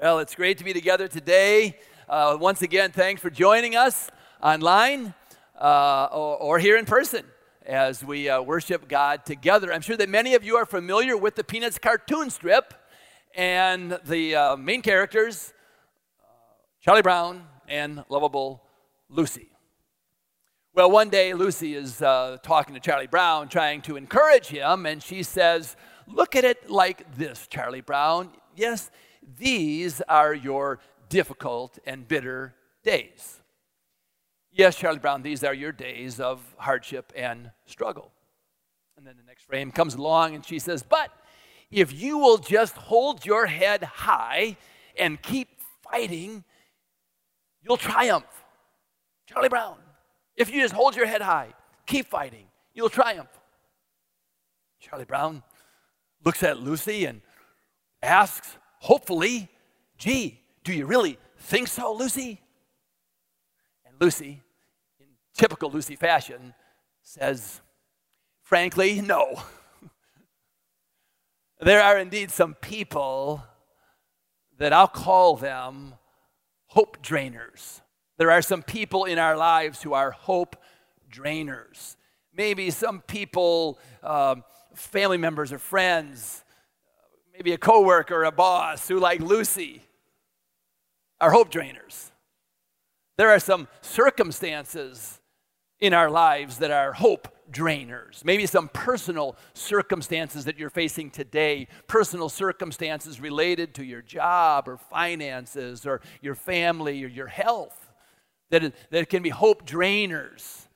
Well, it's great to be together today. Uh, once again, thanks for joining us online uh, or, or, here in person as we uh, worship God together. I'm sure that many of you are familiar with the Peanuts cartoon strip and the uh, main characters, uh, Charlie Brown and lovable Lucy. Well, one day Lucy is uh, talking to Charlie Brown, trying to encourage him, and she says, Look at it like this, Charlie Brown. Yes, these are your difficult and bitter days. Yes, Charlie Brown, these are your days of hardship and struggle. And then the next frame comes along and she says, But if you will just hold your head high and keep fighting, you'll triumph. Charlie Brown, if you just hold your head high, keep fighting, you'll triumph. Charlie Brown looks at Lucy and asks, hopefully, gee, do you really think so, Lucy? And Lucy, in typical Lucy fashion, says, frankly, no. there are indeed some people that I'll call them hope drainers. There are some people in our lives who are hope drainers. Maybe some people, um, family members or friends, maybe a coworker or a boss who, like Lucy, are hope drainers. There are some circumstances in our lives that are hope drainers. Maybe some personal circumstances that you're facing today, personal circumstances related to your job or finances or your family or your health, that, that can be hope drainers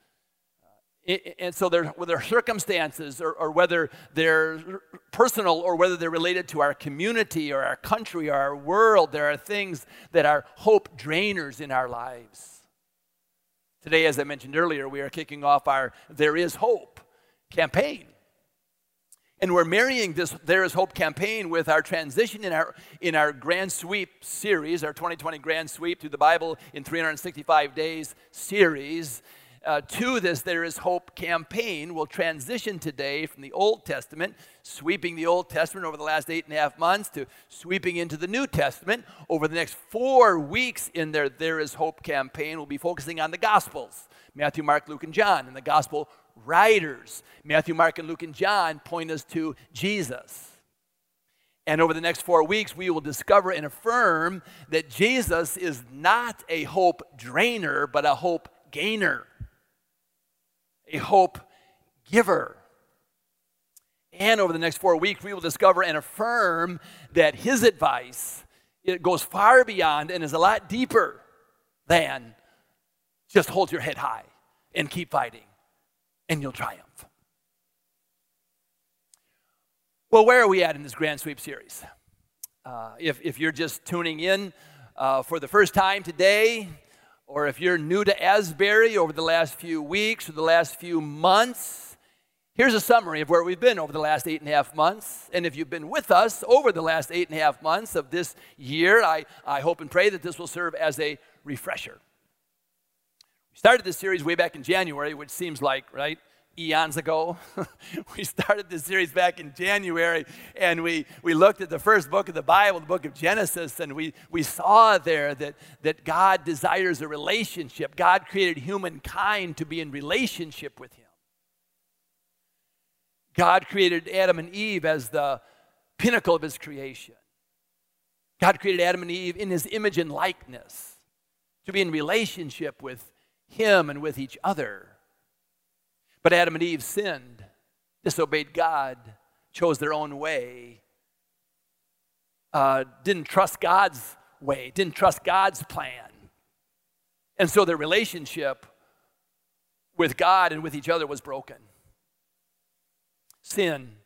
and so whether circumstances or, or, whether they're personal or whether they're related to our community or our country or our world, there are things that are hope drainers in our lives. Today, as I mentioned earlier, we are kicking off our There Is Hope campaign. And we're marrying this There Is Hope campaign with our transition in our, in our Grand Sweep series, our 2020 Grand Sweep through the Bible in 365 Days series uh, to this There Is Hope campaign will transition today from the Old Testament, sweeping the Old Testament over the last eight and a half months, to sweeping into the New Testament. Over the next four weeks in their There Is Hope campaign, we'll be focusing on the Gospels Matthew, Mark, Luke, and John, and the Gospel writers. Matthew, Mark, and Luke, and John point us to Jesus. And over the next four weeks, we will discover and affirm that Jesus is not a hope drainer, but a hope gainer a hope giver. And over the next four weeks, we will discover and affirm that his advice it goes far beyond and is a lot deeper than just hold your head high and keep fighting, and you'll triumph. Well, where are we at in this Grand Sweep series? Uh, if, if you're just tuning in uh, for the first time today, or if you're new to Asbury over the last few weeks or the last few months, here's a summary of where we've been over the last eight and a half months. And if you've been with us over the last eight and a half months of this year, I, I hope and pray that this will serve as a refresher. We started this series way back in January, which seems like, right? Eons ago. we started this series back in January and we, we looked at the first book of the Bible, the book of Genesis, and we, we saw there that, that God desires a relationship. God created humankind to be in relationship with Him. God created Adam and Eve as the pinnacle of His creation. God created Adam and Eve in His image and likeness to be in relationship with Him and with each other. But Adam and Eve sinned, disobeyed God, chose their own way, uh, didn't trust God's way, didn't trust God's plan. And so their relationship with God and with each other was broken. Sin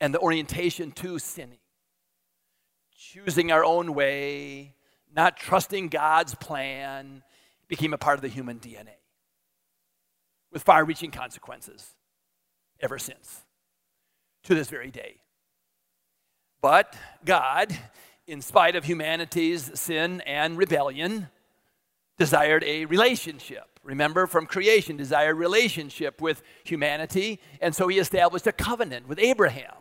and the orientation to sinning, choosing our own way, not trusting God's plan, became a part of the human DNA with far reaching consequences ever since to this very day. But God, in spite of humanity's sin and rebellion, desired a relationship. Remember, from creation, desired relationship with humanity, and so he established a covenant with Abraham.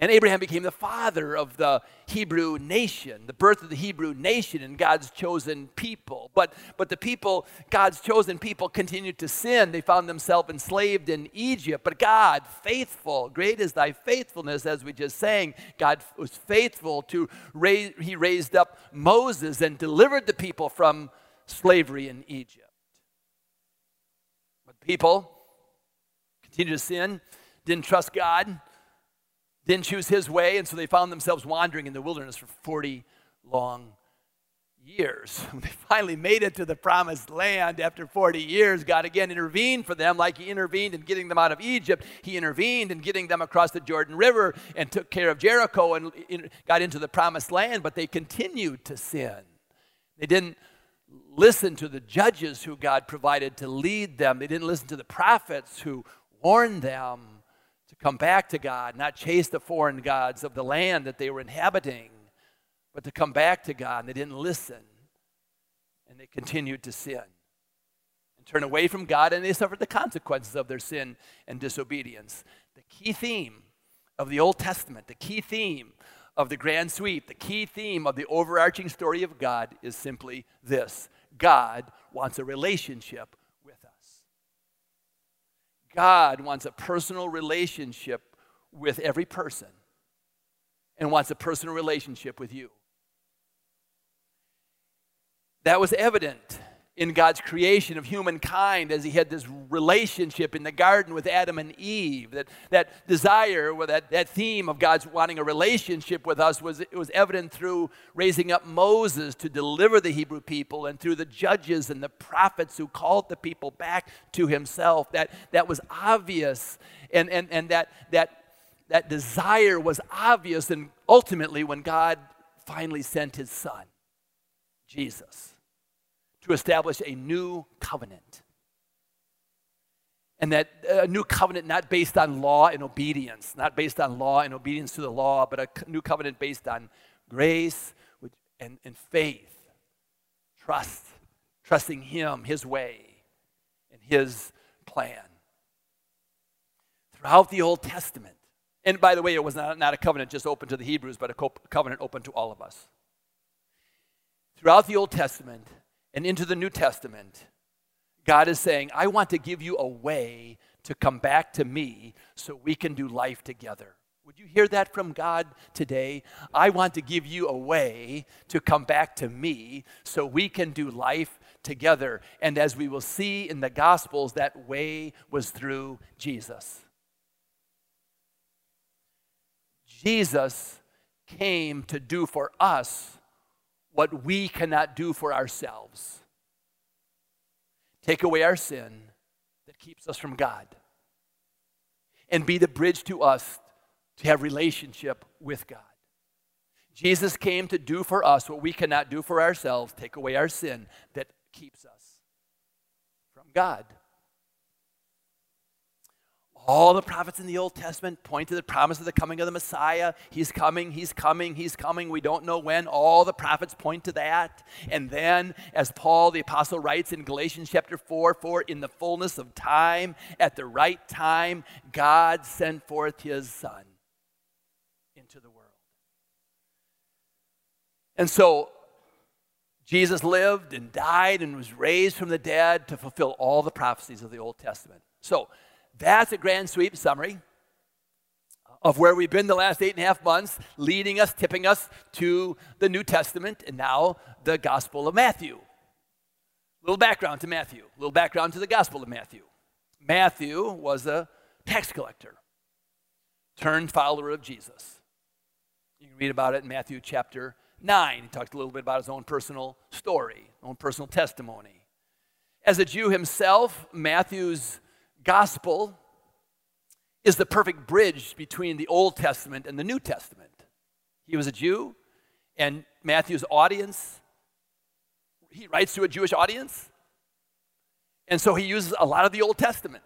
And Abraham became the father of the Hebrew nation, the birth of the Hebrew nation and God's chosen people. But, but the people, God's chosen people, continued to sin. They found themselves enslaved in Egypt. But God, faithful, great is thy faithfulness, as we just sang. God was faithful to raise, he raised up Moses and delivered the people from slavery in Egypt. But people continued to sin, didn't trust God didn't choose his way, and so they found themselves wandering in the wilderness for 40 long years. When they finally made it to the promised land after 40 years, God again intervened for them like he intervened in getting them out of Egypt. He intervened in getting them across the Jordan River and took care of Jericho and got into the promised land, but they continued to sin. They didn't listen to the judges who God provided to lead them, they didn't listen to the prophets who warned them come back to God, not chase the foreign gods of the land that they were inhabiting, but to come back to God. And they didn't listen, and they continued to sin and turn away from God, and they suffered the consequences of their sin and disobedience. The key theme of the Old Testament, the key theme of the grand sweep, the key theme of the overarching story of God is simply this God wants a relationship God wants a personal relationship with every person and wants a personal relationship with you. That was evident in God's creation of humankind as he had this relationship in the garden with Adam and Eve. That, that desire, or that, that theme of God's wanting a relationship with us was, it was evident through raising up Moses to deliver the Hebrew people and through the judges and the prophets who called the people back to himself. That, that was obvious. And, and, and that, that, that desire was obvious. And ultimately, when God finally sent his son, Jesus to establish a new covenant. And that uh, a new covenant not based on law and obedience, not based on law and obedience to the law, but a new covenant based on grace and, and faith, trust, trusting Him, His way, and His plan. Throughout the Old Testament, and by the way, it was not, not a covenant just open to the Hebrews, but a covenant open to all of us. Throughout the Old Testament, and into the New Testament, God is saying, I want to give you a way to come back to me so we can do life together. Would you hear that from God today? I want to give you a way to come back to me so we can do life together. And as we will see in the Gospels, that way was through Jesus. Jesus came to do for us what we cannot do for ourselves. Take away our sin that keeps us from God and be the bridge to us to have relationship with God. Jesus came to do for us what we cannot do for ourselves, take away our sin that keeps us from God. All the prophets in the Old Testament point to the promise of the coming of the Messiah. He's coming, he's coming, he's coming. We don't know when. All the prophets point to that. And then, as Paul the Apostle writes in Galatians chapter 4 For in the fullness of time, at the right time, God sent forth his Son into the world. And so, Jesus lived and died and was raised from the dead to fulfill all the prophecies of the Old Testament. So, that's a grand sweep summary of where we've been the last eight and a half months, leading us, tipping us to the New Testament and now the Gospel of Matthew. A little background to Matthew, a little background to the Gospel of Matthew. Matthew was a tax collector, turned follower of Jesus. You can read about it in Matthew chapter 9. He talked a little bit about his own personal story, own personal testimony. As a Jew himself, Matthew's gospel is the perfect bridge between the Old Testament and the New Testament. He was a Jew, and Matthew's audience, he writes to a Jewish audience, and so he uses a lot of the Old Testament.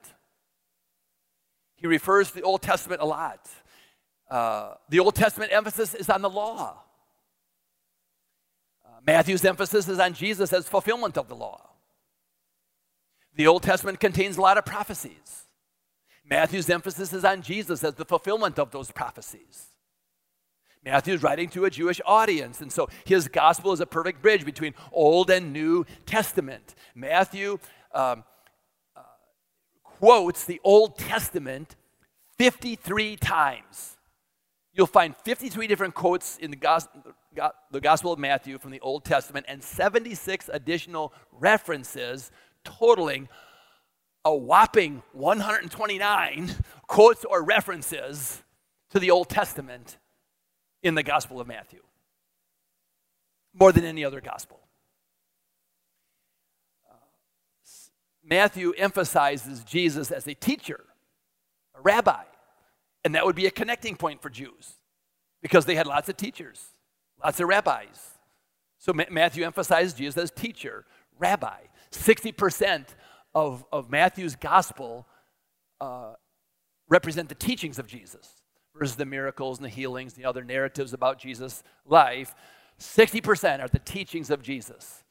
He refers to the Old Testament a lot. Uh, the Old Testament emphasis is on the law. Uh, Matthew's emphasis is on Jesus as fulfillment of the law. The Old Testament contains a lot of prophecies. Matthew's emphasis is on Jesus as the fulfillment of those prophecies. Matthew is writing to a Jewish audience, and so his gospel is a perfect bridge between Old and New Testament. Matthew um, uh, quotes the Old Testament 53 times. You'll find 53 different quotes in the gospel, the Gospel of Matthew from the Old Testament and 76 additional references, totaling a whopping 129 quotes or references to the Old Testament in the Gospel of Matthew. More than any other gospel. Uh, Matthew emphasizes Jesus as a teacher, a rabbi, and that would be a connecting point for Jews because they had lots of teachers, lots of rabbis. So Matthew emphasizes Jesus as teacher, rabbi. 60% of, of Matthew's gospel uh, represent the teachings of Jesus versus the miracles and the healings, the other narratives about Jesus' life. 60% are the teachings of Jesus.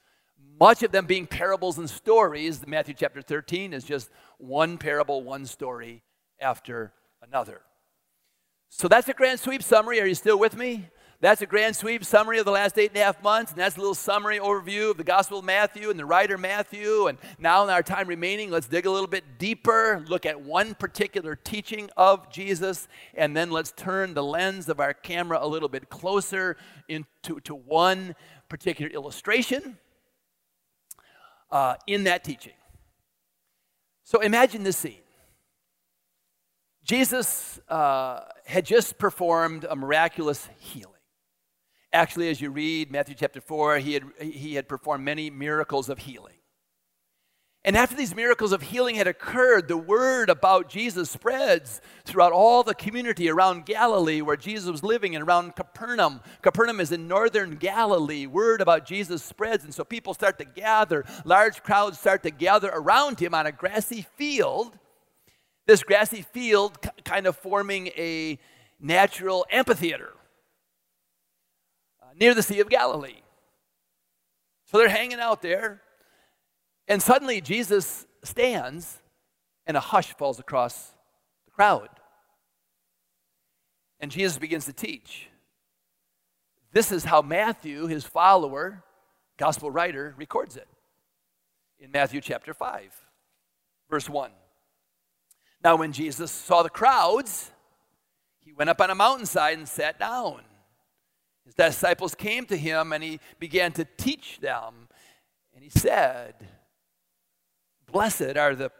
Much of them being parables and stories. Matthew chapter 13 is just one parable, one story after another. So that's a grand sweep summary. Are you still with me? That's a grand sweep summary of the last eight and a half months, and that's a little summary overview of the Gospel of Matthew and the writer Matthew. And now, in our time remaining, let's dig a little bit deeper, look at one particular teaching of Jesus, and then let's turn the lens of our camera a little bit closer into to one particular illustration uh, in that teaching. So imagine this scene. Jesus uh, had just performed a miraculous healing. Actually, as you read Matthew chapter 4, he had, he had performed many miracles of healing. And after these miracles of healing had occurred, the word about Jesus spreads throughout all the community around Galilee where Jesus was living and around Capernaum. Capernaum is in northern Galilee. Word about Jesus spreads, and so people start to gather. Large crowds start to gather around him on a grassy field. This grassy field kind of forming a natural amphitheater near the Sea of Galilee. So they're hanging out there, and suddenly Jesus stands, and a hush falls across the crowd. And Jesus begins to teach. This is how Matthew, his follower, gospel writer, records it in Matthew chapter 5, verse 1. Now, when Jesus saw the crowds, he went up on a mountainside and sat down. His disciples came to him and he began to teach them. And he said, Blessed are the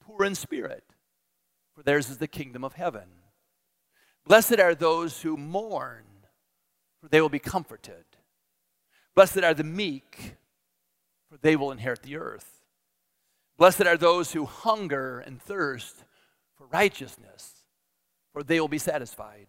poor in spirit, for theirs is the kingdom of heaven. Blessed are those who mourn, for they will be comforted. Blessed are the meek, for they will inherit the earth. Blessed are those who hunger and thirst for righteousness, for they will be satisfied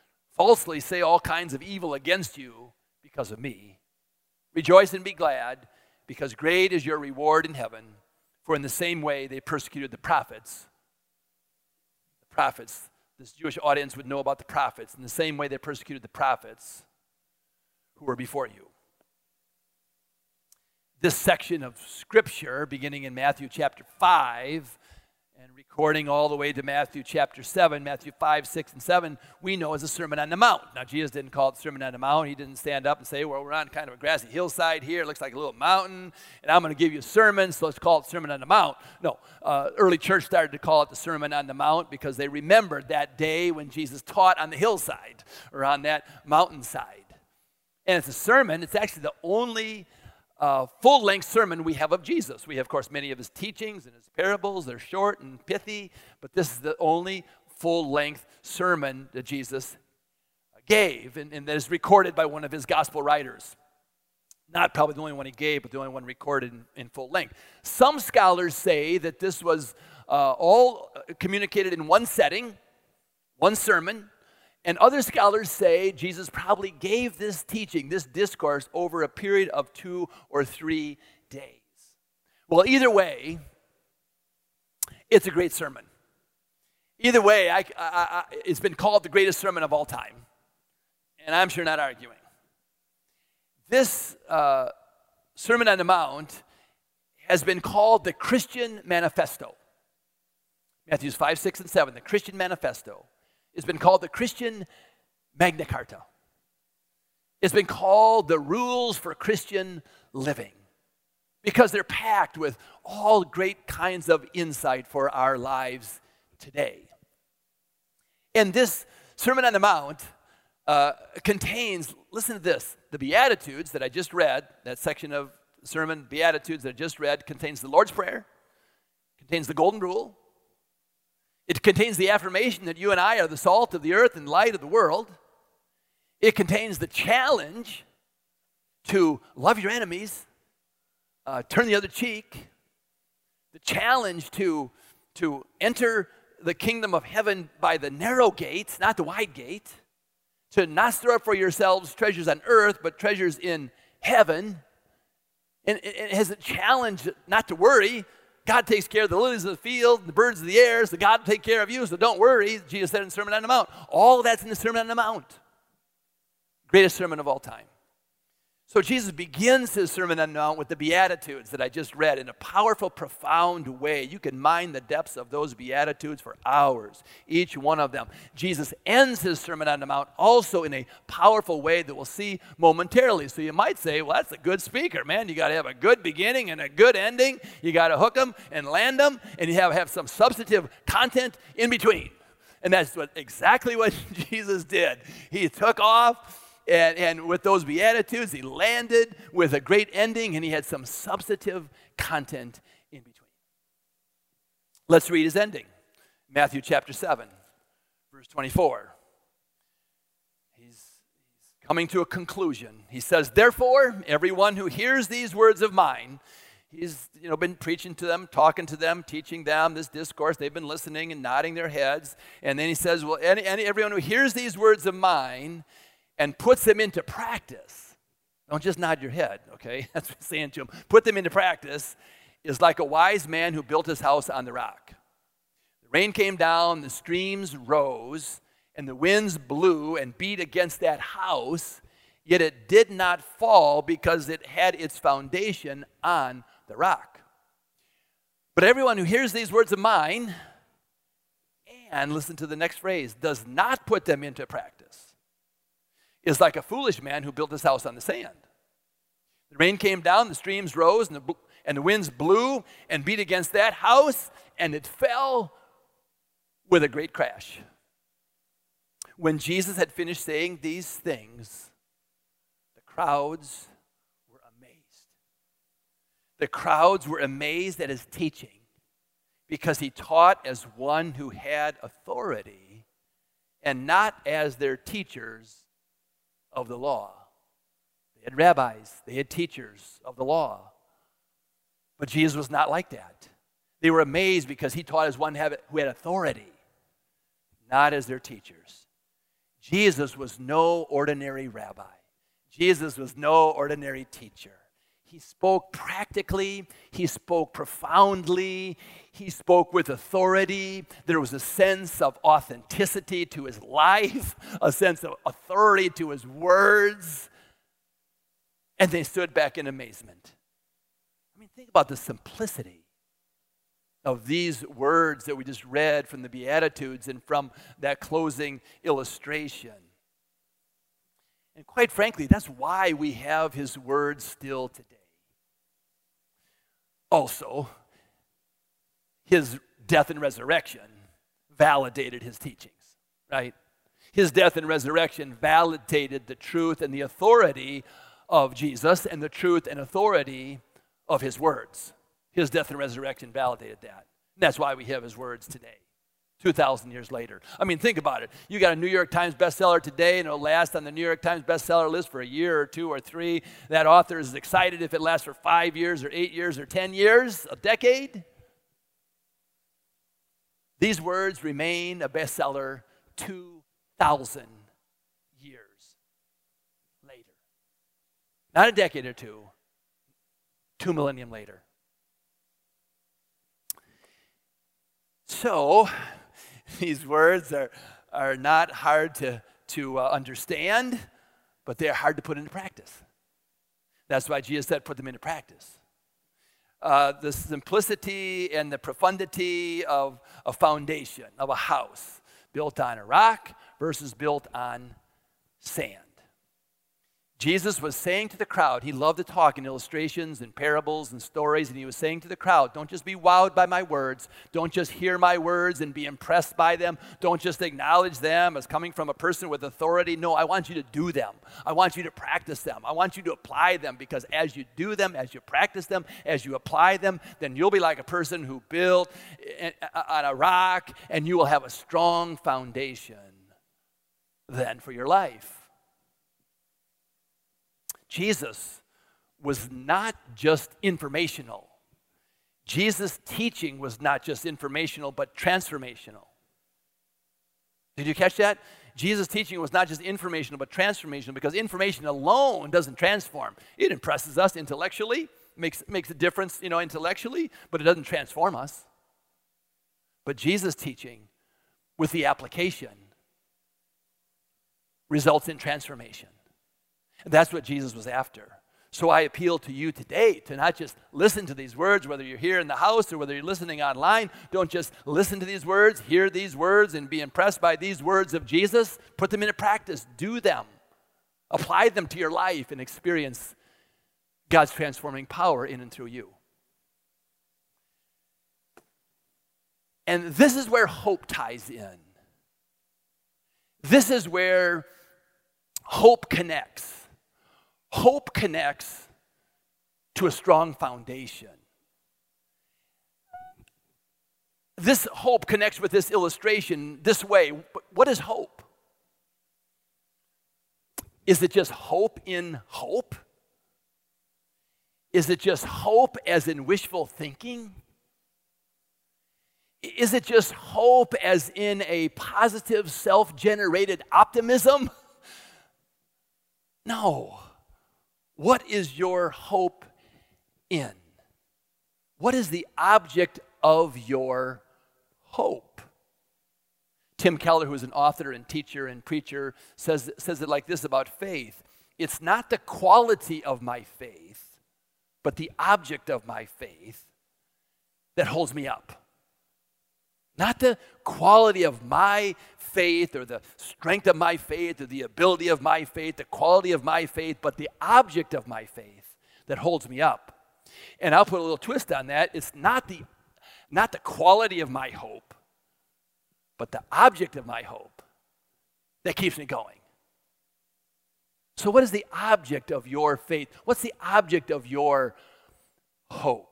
falsely say all kinds of evil against you because of me. Rejoice and be glad, because great is your reward in heaven. For in the same way they persecuted the prophets. The prophets, this Jewish audience would know about the prophets. In the same way they persecuted the prophets who were before you. This section of scripture, beginning in Matthew chapter 5, and recording all the way to Matthew chapter 7, Matthew 5, 6, and 7, we know as a Sermon on the Mount. Now, Jesus didn't call it Sermon on the Mount. He didn't stand up and say, Well, we're on kind of a grassy hillside here. It looks like a little mountain, and I'm going to give you a sermon, so let's call it Sermon on the Mount. No, uh, early church started to call it the Sermon on the Mount because they remembered that day when Jesus taught on the hillside or on that mountainside. And it's a sermon, it's actually the only uh, full length sermon we have of Jesus. We have, of course, many of his teachings and his parables. They're short and pithy, but this is the only full length sermon that Jesus gave and, and that is recorded by one of his gospel writers. Not probably the only one he gave, but the only one recorded in, in full length. Some scholars say that this was uh, all communicated in one setting, one sermon, And other scholars say Jesus probably gave this teaching, this discourse, over a period of two or three days. Well, either way, it's a great sermon. Either way, I, I, I, it's been called the greatest sermon of all time. And I'm sure not arguing. This uh, Sermon on the Mount has been called the Christian Manifesto. Matthews 5, 6, and 7, the Christian Manifesto. It's been called the Christian Magna Carta. It's been called the rules for Christian living because they're packed with all great kinds of insight for our lives today. And this Sermon on the Mount uh, contains, listen to this, the Beatitudes that I just read, that section of sermon, Beatitudes that I just read, contains the Lord's Prayer, contains the Golden Rule, it contains the affirmation that you and I are the salt of the earth and light of the world. It contains the challenge to love your enemies, uh, turn the other cheek, the challenge to, to enter the kingdom of heaven by the narrow gates, not the wide gate, to not store up for yourselves treasures on earth, but treasures in heaven. And it has a challenge not to worry. God takes care of the lilies of the field, the birds of the air, so God will take care of you, so don't worry. Jesus said in the Sermon on the Mount. All that's in the Sermon on the Mount. Greatest sermon of all time. So Jesus begins his Sermon on the Mount with the Beatitudes that I just read in a powerful, profound way. You can mine the depths of those Beatitudes for hours, each one of them. Jesus ends his Sermon on the Mount also in a powerful way that we'll see momentarily. So you might say, well, that's a good speaker, man. You got to have a good beginning and a good ending. You got to hook them and land them, and you have, have some substantive content in between. And that's what, exactly what Jesus did. He took off and, and with those Beatitudes, he landed with a great ending and he had some substantive content in between. Let's read his ending Matthew chapter 7, verse 24. He's, coming to a conclusion. He says, Therefore, everyone who hears these words of mine, he's you know been preaching to them talking to them teaching them this discourse they've been listening and nodding their heads and then he says well any, any, everyone who hears these words of mine and puts them into practice, don't just nod your head, okay? That's what I'm saying to him. Put them into practice is like a wise man who built his house on the rock. The rain came down, the streams rose, and the winds blew and beat against that house, yet it did not fall because it had its foundation on the rock. But everyone who hears these words of mine, and listen to the next phrase, does not put them into practice is like a foolish man who built his house on the sand. The rain came down, the streams rose, and the, and the winds blew and beat against that house, and it fell with a great crash. When Jesus had finished saying these things, the crowds were amazed. The crowds were amazed at his teaching because he taught as one who had authority and not as their teachers of the law. They had rabbis, they had teachers of the law. But Jesus was not like that. They were amazed because he taught as one who had authority, not as their teachers. Jesus was no ordinary rabbi. Jesus was no ordinary teacher. He spoke practically, he spoke profoundly, he spoke with authority. There was a sense of authenticity to his life, a sense of authority to his words. And they stood back in amazement. I mean, think about the simplicity of these words that we just read from the Beatitudes and from that closing illustration. And quite frankly, that's why we have his words still today also, his death and resurrection validated his teachings, right? His death and resurrection validated the truth and the authority of Jesus and the truth and authority of his words. His death and resurrection validated that. And that's why we have his words today. 2,000 years later. I mean, think about it. You got a New York Times bestseller today, and it'll last on the New York Times bestseller list for a year or two or three. That author is excited if it lasts for five years or eight years or 10 years, a decade. These words remain a bestseller 2,000 years later. Not a decade or two, two millennium later. So, these words are, are not hard to, to uh, understand, but they're hard to put into practice. That's why Jesus said, put them into practice. Uh, the simplicity and the profundity of a foundation, of a house built on a rock versus built on sand. Jesus was saying to the crowd, he loved to talk in illustrations and parables and stories, and he was saying to the crowd, Don't just be wowed by my words. Don't just hear my words and be impressed by them. Don't just acknowledge them as coming from a person with authority. No, I want you to do them. I want you to practice them. I want you to apply them because as you do them, as you practice them, as you apply them, then you'll be like a person who built on a rock and you will have a strong foundation then for your life. Jesus was not just informational. Jesus' teaching was not just informational, but transformational. Did you catch that? Jesus' teaching was not just informational, but transformational because information alone doesn't transform. It impresses us intellectually, makes, makes a difference, you know, intellectually, but it doesn't transform us. But Jesus' teaching with the application results in transformation. That's what Jesus was after. So I appeal to you today to not just listen to these words, whether you're here in the house or whether you're listening online. Don't just listen to these words, hear these words, and be impressed by these words of Jesus. Put them into practice, do them, apply them to your life, and experience God's transforming power in and through you. And this is where hope ties in. This is where hope connects. Hope connects to a strong foundation. This hope connects with this illustration this way. What is hope? Is it just hope in hope? Is it just hope as in wishful thinking? Is it just hope as in a positive, self generated optimism? No. What is your hope in? What is the object of your hope? Tim Keller, who is an author and teacher and preacher, says, says it like this about faith It's not the quality of my faith, but the object of my faith that holds me up. Not the quality of my faith or the strength of my faith or the ability of my faith, the quality of my faith, but the object of my faith that holds me up. And I'll put a little twist on that. It's not the, not the quality of my hope, but the object of my hope that keeps me going. So, what is the object of your faith? What's the object of your hope?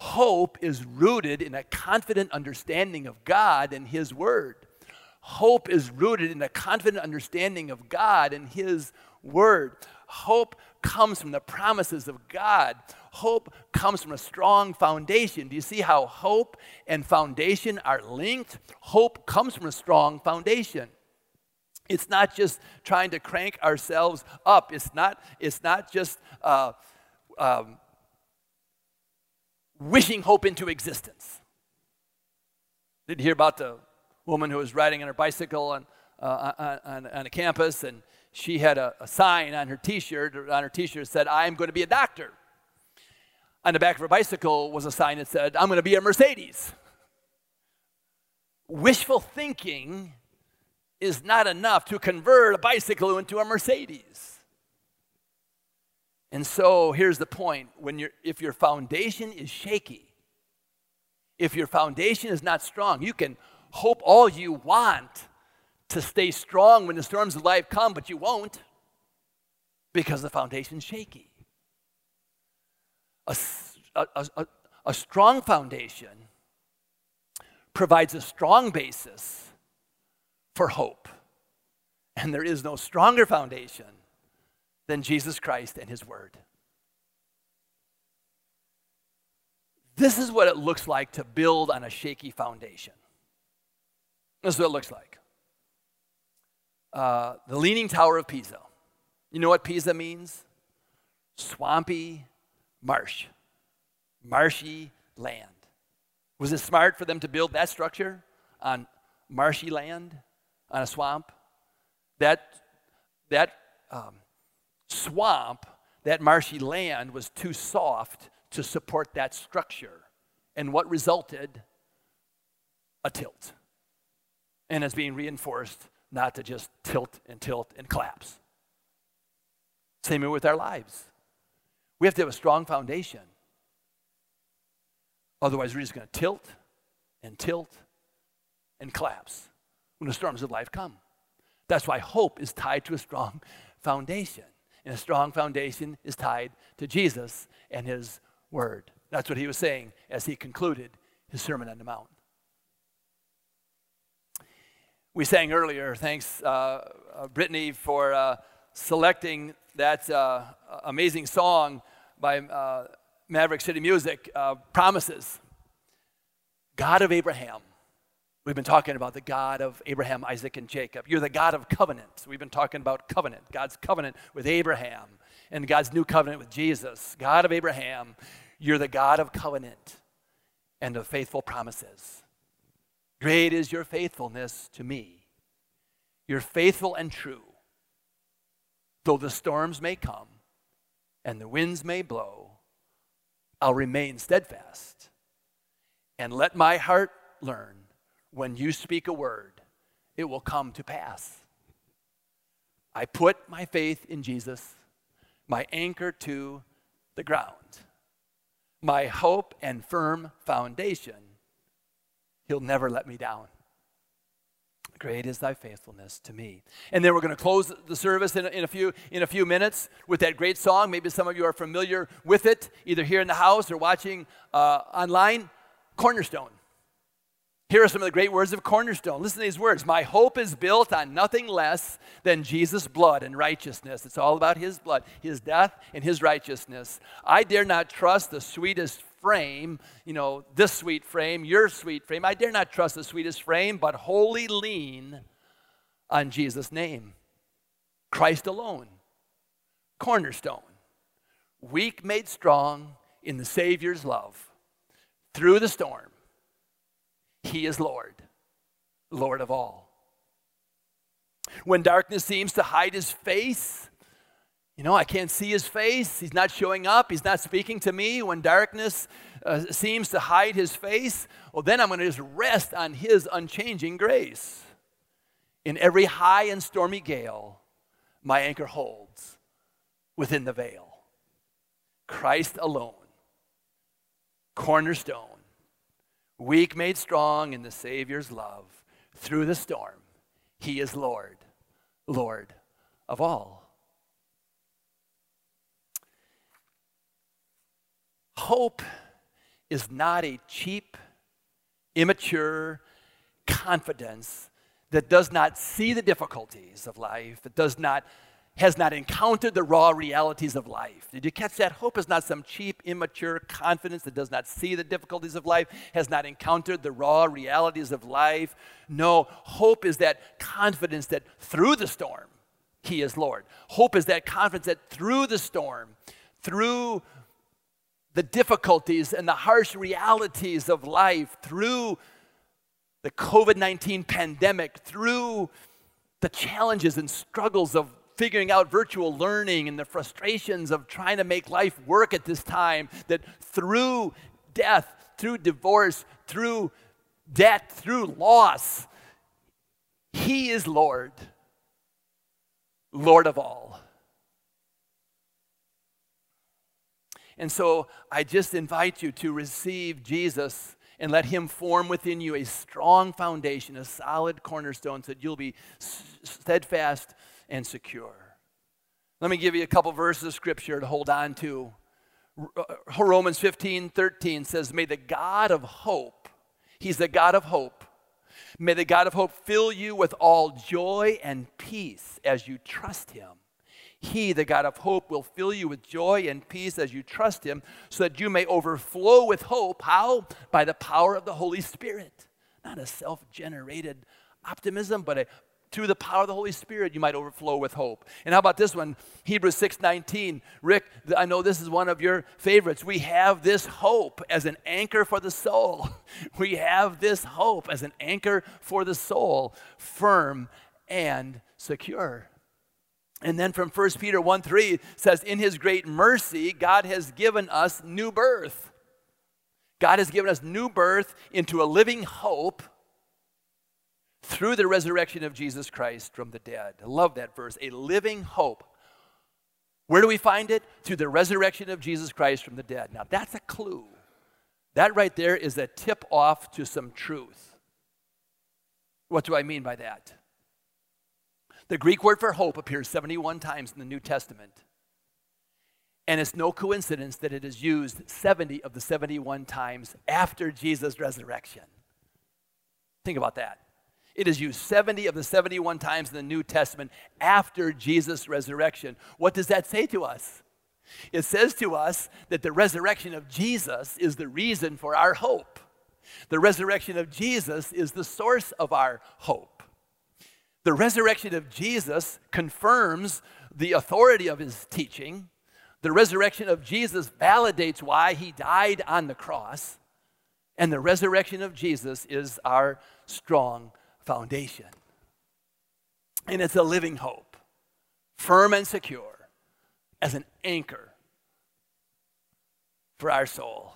Hope is rooted in a confident understanding of God and His Word. Hope is rooted in a confident understanding of God and His Word. Hope comes from the promises of God. Hope comes from a strong foundation. Do you see how hope and foundation are linked? Hope comes from a strong foundation. It's not just trying to crank ourselves up. It's not, it's not just uh, um, wishing hope into existence. Did you hear about the woman who was riding on her bicycle on, uh, on, on, a campus and she had a, a sign on her t-shirt on her t-shirt said i'm going to be a doctor. On the back of her bicycle was a sign that said i'm going to be a mercedes. Wishful thinking is not enough to convert a bicycle into a mercedes and so here's the point when you if your foundation is shaky, if your foundation is not strong, you can hope all you want to stay strong when the storms of life come, but you won't because the foundation's shaky. A, a, a, a strong foundation provides a strong basis for hope. And there is no stronger foundation than Jesus Christ and His Word. This is what it looks like to build on a shaky foundation. This is what it looks like. Uh, the Leaning Tower of Pisa. You know what Pisa means? swampy marsh, marshy land. Was it smart for them to build that structure on marshy land, on a swamp? That, that um, swamp, that marshy land was too soft to support that structure. And what resulted? A tilt. And it's being reinforced not to just tilt and tilt and collapse. Same with our lives. We have to have a strong foundation. Otherwise, we're just going to tilt and tilt and collapse when the storms of life come. That's why hope is tied to a strong foundation. And a strong foundation is tied to Jesus and his word. That's what he was saying as he concluded his Sermon on the Mount. We sang earlier, thanks, uh, uh, Brittany, for uh, selecting that uh, amazing song by uh, Maverick City Music, uh, Promises. God of Abraham. We've been talking about the God of Abraham, Isaac, and Jacob. You're the God of covenants. We've been talking about covenant, God's covenant with Abraham and God's new covenant with Jesus. God of Abraham, you're the God of covenant and of faithful promises. Great is your faithfulness to me. You're faithful and true. Though the storms may come and the winds may blow, I'll remain steadfast and let my heart learn when you speak a word, it will come to pass. I put my faith in Jesus, my anchor to the ground, my hope and firm foundation. He'll never let me down. Great is thy faithfulness to me. And then we're going to close the service in, in, a few, in a few minutes with that great song. Maybe some of you are familiar with it, either here in the house or watching uh, online Cornerstone. Here are some of the great words of Cornerstone. Listen to these words My hope is built on nothing less than Jesus' blood and righteousness. It's all about his blood, his death, and his righteousness. I dare not trust the sweetest frame, you know, this sweet frame, your sweet frame. I dare not trust the sweetest frame, but wholly lean on Jesus' name. Christ alone, cornerstone, weak made strong in the Savior's love. Through the storm, He is Lord, Lord of all. When darkness seems to hide His face, you know, I can't see his face. He's not showing up. He's not speaking to me. When darkness uh, seems to hide his face, well, then I'm going to just rest on his unchanging grace. In every high and stormy gale, my anchor holds within the veil. Christ alone, cornerstone, weak made strong in the Savior's love. Through the storm, he is Lord, Lord of all. Hope is not a cheap, immature confidence that does not see the difficulties of life, that does not has not encountered the raw realities of life. Did you catch that? Hope is not some cheap, immature confidence that does not see the difficulties of life, has not encountered the raw realities of life. No, hope is that confidence that through the storm, He is Lord. Hope is that confidence that through the storm, through the difficulties and the harsh realities of life through the COVID 19 pandemic, through the challenges and struggles of figuring out virtual learning and the frustrations of trying to make life work at this time, that through death, through divorce, through debt, through loss, He is Lord, Lord of all. And so I just invite you to receive Jesus and let him form within you a strong foundation, a solid cornerstone so that you'll be steadfast and secure. Let me give you a couple verses of scripture to hold on to. Uh, Romans 15, 13 says, May the God of hope, he's the God of hope, may the God of hope fill you with all joy and peace as you trust him he, the God of hope, will fill you with joy and peace as you trust Him, so that you may overflow with hope. How? By the power of the Holy Spirit. Not a self generated optimism, but a through the power of the Holy Spirit, you might overflow with hope. And how about this one? Hebrews 6:19. Rick, I know this is one of your favorites. We have this hope as an anchor for the soul. We have this hope as an anchor for the soul, firm and secure. And then from 1 Peter 1 3 says, In his great mercy, God has given us new birth. God has given us new birth into a living hope through the resurrection of Jesus Christ from the dead. I love that verse. A living hope. Where do we find it? Through the resurrection of Jesus Christ from the dead. Now, that's a clue. That right there is a tip off to some truth. What do I mean by that? The Greek word for hope appears 71 times in the New Testament. And it's no coincidence that it is used 70 of the 71 times after Jesus' resurrection. Think about that. It is used 70 of the 71 times in the New Testament after Jesus' resurrection. What does that say to us? It says to us that the resurrection of Jesus is the reason for our hope. The resurrection of Jesus is the source of our hope. The resurrection of Jesus confirms the authority of his teaching. The resurrection of Jesus validates why he died on the cross. And the resurrection of Jesus is our strong foundation. And it's a living hope, firm and secure, as an anchor for our soul.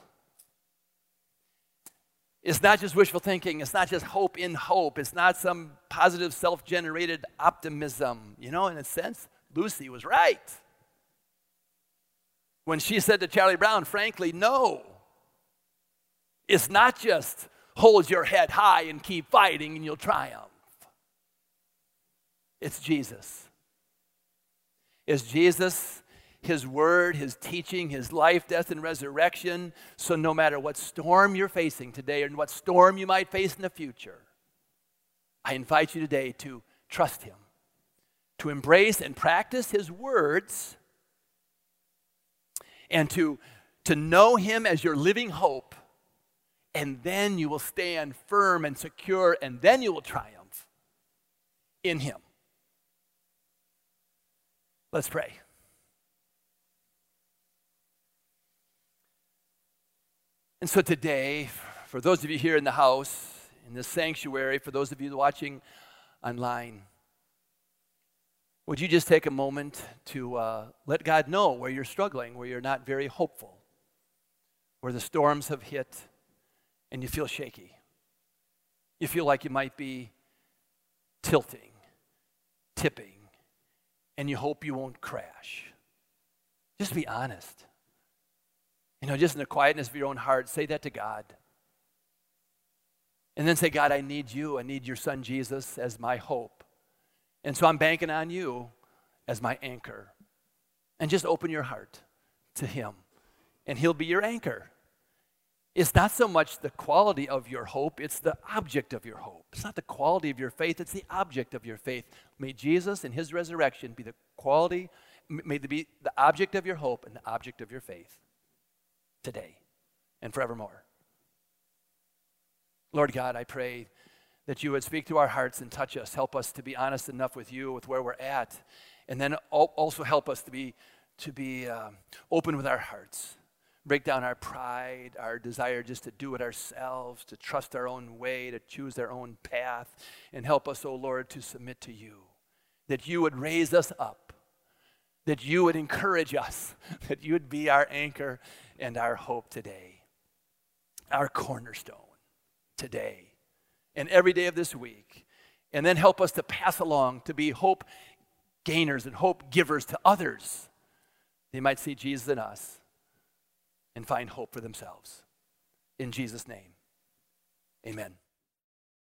It's not just wishful thinking. It's not just hope in hope. It's not some positive self generated optimism. You know, in a sense, Lucy was right. When she said to Charlie Brown, frankly, no. It's not just hold your head high and keep fighting and you'll triumph. It's Jesus. Is Jesus his word, His teaching, His life, death, and resurrection. So, no matter what storm you're facing today and what storm you might face in the future, I invite you today to trust Him, to embrace and practice His words, and to, to know Him as your living hope. And then you will stand firm and secure, and then you will triumph in Him. Let's pray. And so today, for those of you here in the house, in the sanctuary, for those of you watching online, would you just take a moment to uh, let God know where you're struggling, where you're not very hopeful, where the storms have hit and you feel shaky? You feel like you might be tilting, tipping, and you hope you won't crash. Just be honest. You know, just in the quietness of your own heart, say that to God. And then say, God, I need you. I need your son Jesus as my hope. And so I'm banking on you as my anchor. And just open your heart to him, and he'll be your anchor. It's not so much the quality of your hope, it's the object of your hope. It's not the quality of your faith, it's the object of your faith. May Jesus and his resurrection be the quality, may it be the object of your hope and the object of your faith today and forevermore. Lord God, I pray that you would speak to our hearts and touch us. Help us to be honest enough with you, with where we're at, and then also help us to be, to be uh, open with our hearts. Break down our pride, our desire just to do it ourselves, to trust our own way, to choose our own path, and help us, O oh Lord, to submit to you. That you would raise us up, that you would encourage us, that you would be our anchor and our hope today, our cornerstone today, and every day of this week. And then help us to pass along to be hope gainers and hope givers to others. They might see Jesus in us and find hope for themselves. In Jesus' name, amen.